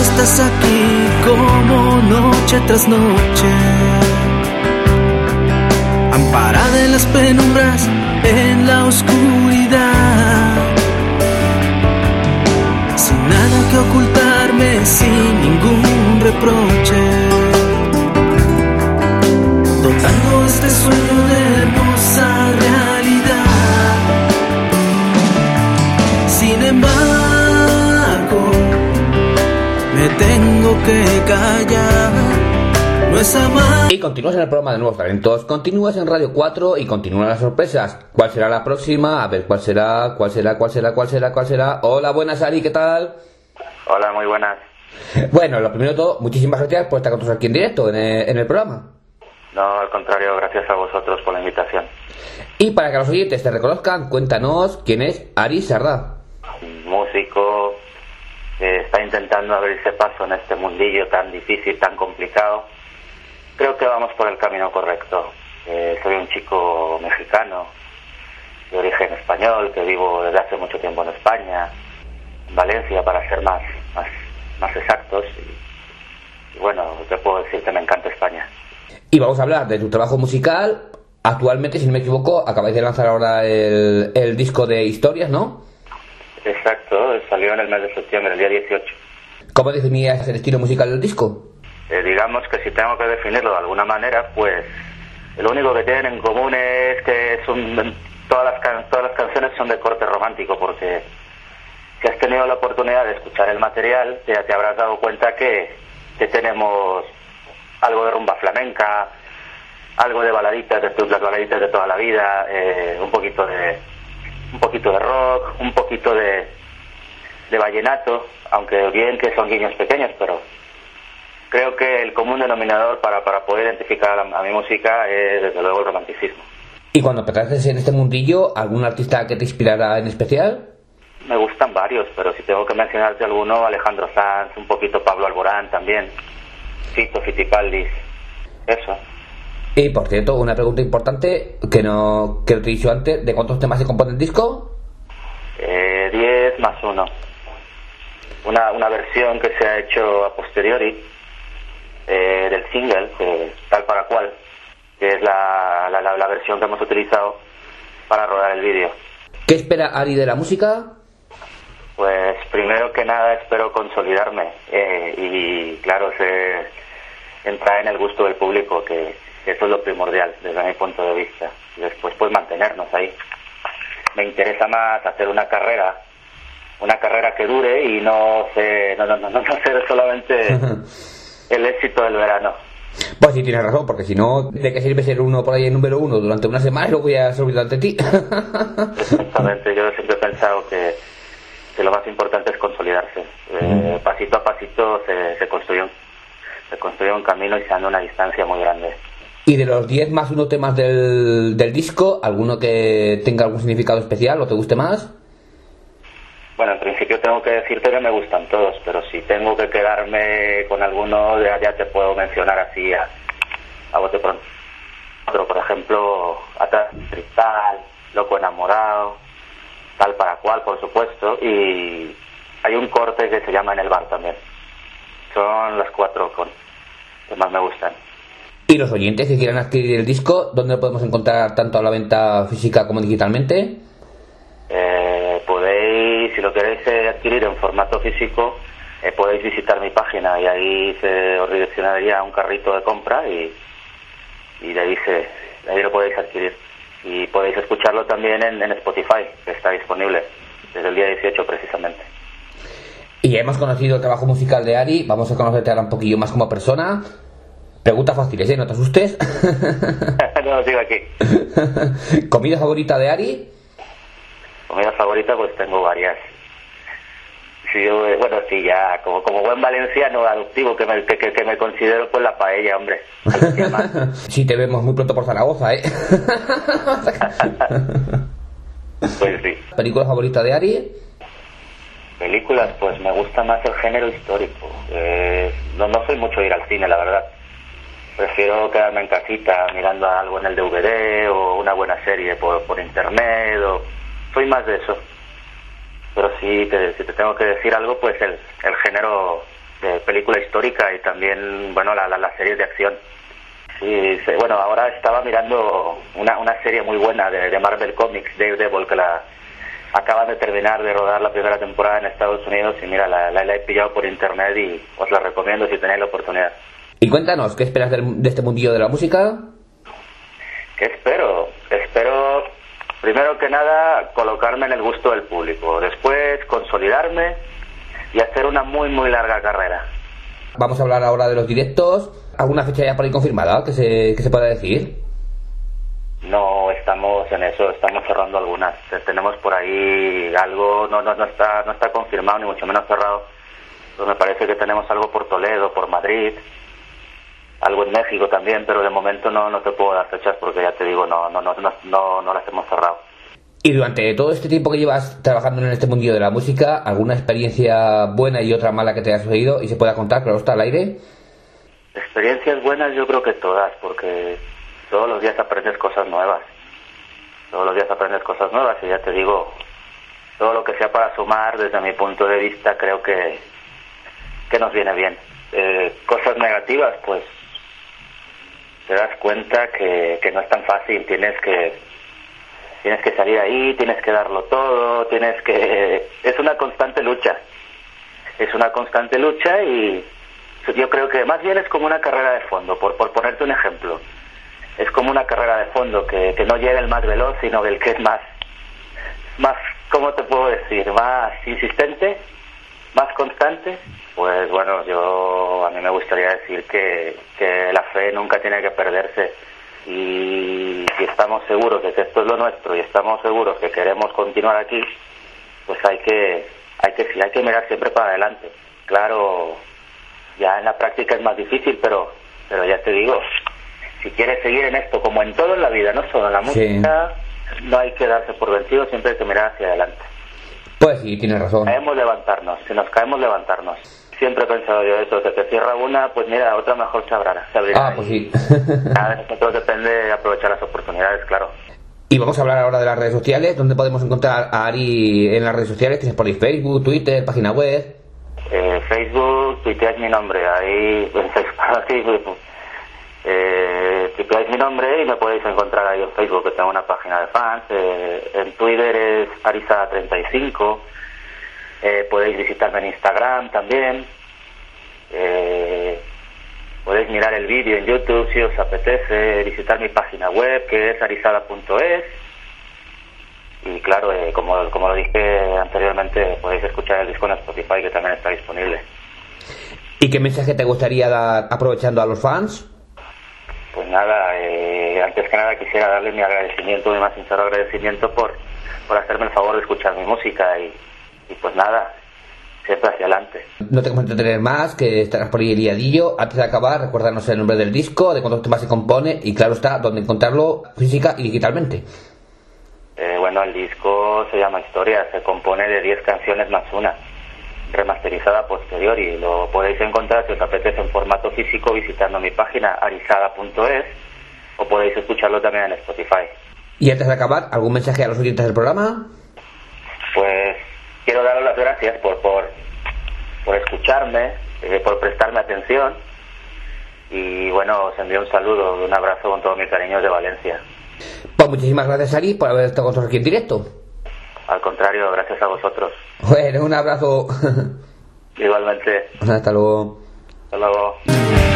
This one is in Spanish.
Estás aquí como noche tras noche, amparada en las penumbras, en la oscuridad, que callar. No es amar. Y continúas en el programa de Nuevos Talentos, continúas en Radio 4 y continúan las sorpresas. ¿Cuál será la próxima? A ver, ¿cuál será? ¿Cuál será? ¿Cuál será? ¿Cuál será? ¿Cuál será? Hola, buenas, Ari, ¿qué tal? Hola, muy buenas. Bueno, lo primero de todo, muchísimas gracias por estar con nosotros aquí en directo en el, en el programa. No, al contrario, gracias a vosotros por la invitación. Y para que los oyentes te reconozcan, cuéntanos quién es Ari Sardá. Músico está intentando abrirse paso en este mundillo tan difícil, tan complicado. Creo que vamos por el camino correcto. Eh, soy un chico mexicano de origen español que vivo desde hace mucho tiempo en España, en Valencia para ser más, más, más exactos. Y, y bueno, te puedo decir que me encanta España. Y vamos a hablar de tu trabajo musical. Actualmente, si no me equivoco, acabáis de lanzar ahora el, el disco de historias, ¿no? Exacto, salió en el mes de septiembre, el día 18. ¿Cómo definías el estilo musical del disco? Eh, digamos que si tengo que definirlo de alguna manera, pues lo único que tienen en común es que son todas las, can- todas las canciones son de corte romántico, porque si has tenido la oportunidad de escuchar el material, ya te habrás dado cuenta que, que tenemos algo de rumba flamenca, algo de baladitas, de las baladitas de toda la vida, eh, un poquito de un poquito de rock, un poquito de, de vallenato, aunque bien que son guiños pequeños, pero creo que el común denominador para, para poder identificar a, a mi música es desde luego el romanticismo. Y cuando empezaste en este mundillo, ¿algún artista que te inspirara en especial? Me gustan varios, pero si tengo que mencionarte alguno, Alejandro Sanz, un poquito Pablo Alborán también, Fito Fitipaldis, eso. Y por cierto, una pregunta importante que no, que te he dicho antes, ¿de cuántos temas se compone el disco? Eh, 10 más 1. Una, una versión que se ha hecho a posteriori eh, del single, que, tal para cual, que es la, la, la- la versión que hemos utilizado para rodar el vídeo. ¿Qué espera Ari de la música? Pues primero que nada espero consolidarme eh, y claro, se entrar en el gusto del público, que, que eso es lo primordial desde mi punto de vista. Y después pues mantenernos ahí. Me interesa más hacer una carrera, una carrera que dure y no, se, no, no, no, no ser solamente el éxito del verano. Pues sí, tienes razón, porque si no, ¿de qué sirve ser uno por ahí en número uno durante una semana y luego ya se olvidado de ti? Exactamente, yo siempre he pensado que, que lo más importante es consolidarse. Eh, pasito a pasito se, se construye un, se construye un camino y se anda una distancia muy grande. Y de los 10 más uno temas del, del disco, ¿alguno que tenga algún significado especial o te guste más? Bueno, en principio tengo que decirte que me gustan todos, pero si tengo que quedarme con alguno, ya, ya te puedo mencionar así a, a bote pronto. Otro, por ejemplo, Atrás Cristal, Loco Enamorado, Tal para cual, por supuesto, y hay un corte que se llama En el bar también. Son las cuatro con, que más me gustan. Y los oyentes que quieran adquirir el disco, ¿dónde lo podemos encontrar tanto a la venta física como digitalmente? Eh, podéis, si lo queréis eh, adquirir en formato físico, eh, podéis visitar mi página y ahí se os redireccionaría a un carrito de compra y, y de ahí, se, de ahí lo podéis adquirir. Y podéis escucharlo también en, en Spotify, que está disponible desde el día 18 precisamente. Y hemos conocido el trabajo musical de Ari, vamos a conocerte ahora un poquillo más como persona. Preguntas fáciles, ¿eh? No te asustes. no, sigo aquí. ¿Comida favorita de Ari? Comida favorita, pues tengo varias. Sí, eh, bueno, sí, ya, como, como buen valenciano adoptivo que me, que, me considero, pues la paella, hombre. Sí, te vemos muy pronto por Zaragoza, ¿eh? Pues sí. ¿Película favorita de Ari? Películas, pues me gusta más el género histórico. Eh, no, no soy mucho ir al cine, la verdad. Prefiero quedarme en casita mirando algo en el DVD o una buena serie por, por internet o soy más de eso. Pero sí te, si te tengo que decir algo pues el, el género de película histórica y también bueno la, las series de acción. Sí, bueno ahora estaba mirando una, una serie muy buena de, de Marvel Comics Daredevil que la acaban de terminar de rodar la primera temporada en Estados Unidos y mira la, la, la he pillado por internet y os la recomiendo si tenéis la oportunidad y cuéntanos, ¿qué esperas de este mundillo de la música? ¿Qué espero? Espero, primero que nada, colocarme en el gusto del público. Después, consolidarme y hacer una muy, muy larga carrera. Vamos a hablar ahora de los directos. ¿Alguna fecha ya por ahí confirmada que se, que se pueda decir? No, estamos en eso, estamos cerrando algunas. Tenemos por ahí algo, no, no, no, está, no está confirmado ni mucho menos cerrado. Pues me parece que tenemos algo por Toledo, por Madrid, algo en México también, pero de momento no, no te puedo dar fechas porque ya te digo, no, no, no, no, no las hemos cerrado. Y durante todo este tiempo que llevas trabajando en este mundillo de la música, ¿alguna experiencia buena y otra mala que te hayas oído y se pueda contar, claro, está al aire? Experiencias buenas yo creo que todas, porque todos los días aprendes cosas nuevas. Todos los días aprendes cosas nuevas y ya te digo, todo lo que sea para sumar, desde mi punto de vista, creo que, que nos viene bien. Eh, cosas negativas, pues te das cuenta que, que no es tan fácil, tienes que tienes que salir ahí, tienes que darlo todo, tienes que es una constante lucha. Es una constante lucha y yo creo que más bien es como una carrera de fondo, por, por ponerte un ejemplo. Es como una carrera de fondo que, que no llega el más veloz, sino el que es más, más, ¿cómo te puedo decir? Más insistente, más constante pues bueno, yo a mí me gustaría decir que, que la fe nunca tiene que perderse y si estamos seguros de que esto es lo nuestro y estamos seguros que queremos continuar aquí, pues hay que hay que hay que mirar siempre para adelante. Claro, ya en la práctica es más difícil, pero pero ya te digo, si quieres seguir en esto como en todo en la vida, no solo en la música, no hay que darse por vencido, siempre hay que mirar hacia adelante. Pues sí, tienes razón. Caemos levantarnos, si nos caemos levantarnos siempre he pensado yo eso, que te cierra una, pues mira, otra mejor se abrirá. Se abrirá ah, pues sí. Nada, nosotros depende de aprovechar las oportunidades, claro. Y vamos a hablar ahora de las redes sociales, ¿dónde podemos encontrar a Ari en las redes sociales? ¿Tienes por ahí Facebook, Twitter, página web? Eh, Facebook, Twitter es mi nombre, ahí en Facebook, eh, es mi nombre y me podéis encontrar ahí en Facebook, que tengo una página de fans, eh, en Twitter es Arisa35, eh, podéis visitarme en Instagram también. Eh, podéis mirar el vídeo en YouTube si os apetece, visitar mi página web que es arizada.es. Y claro, eh, como, como lo dije anteriormente, podéis escuchar el disco en Spotify que también está disponible. ¿Y qué mensaje te gustaría dar aprovechando a los fans? Pues nada, antes que nada quisiera darle mi agradecimiento, mi más sincero agradecimiento por, por hacerme el favor de escuchar mi música y, y pues nada, siempre hacia adelante. No te comento tener más, que estarás por ahí liadillo. Antes de acabar, recuérdanos el nombre del disco, de cuántos temas se compone y claro está, dónde encontrarlo física y digitalmente. Eh, bueno, el disco se llama Historia, se compone de 10 canciones más una, remasterizada posterior y lo podéis encontrar si os apetece en formato físico visitando mi página arizada.es o podéis escucharlo también en Spotify. Y antes de acabar, ¿algún mensaje a los oyentes del programa? Pues quiero daros las gracias por, por, por escucharme, eh, por prestarme atención y bueno, os envío un saludo, un abrazo con todo mi cariño de Valencia. Pues muchísimas gracias Ari por haber estado con nosotros aquí en directo. Al contrario, gracias a vosotros. Bueno, un abrazo. Igualmente. Hasta luego. Hasta luego.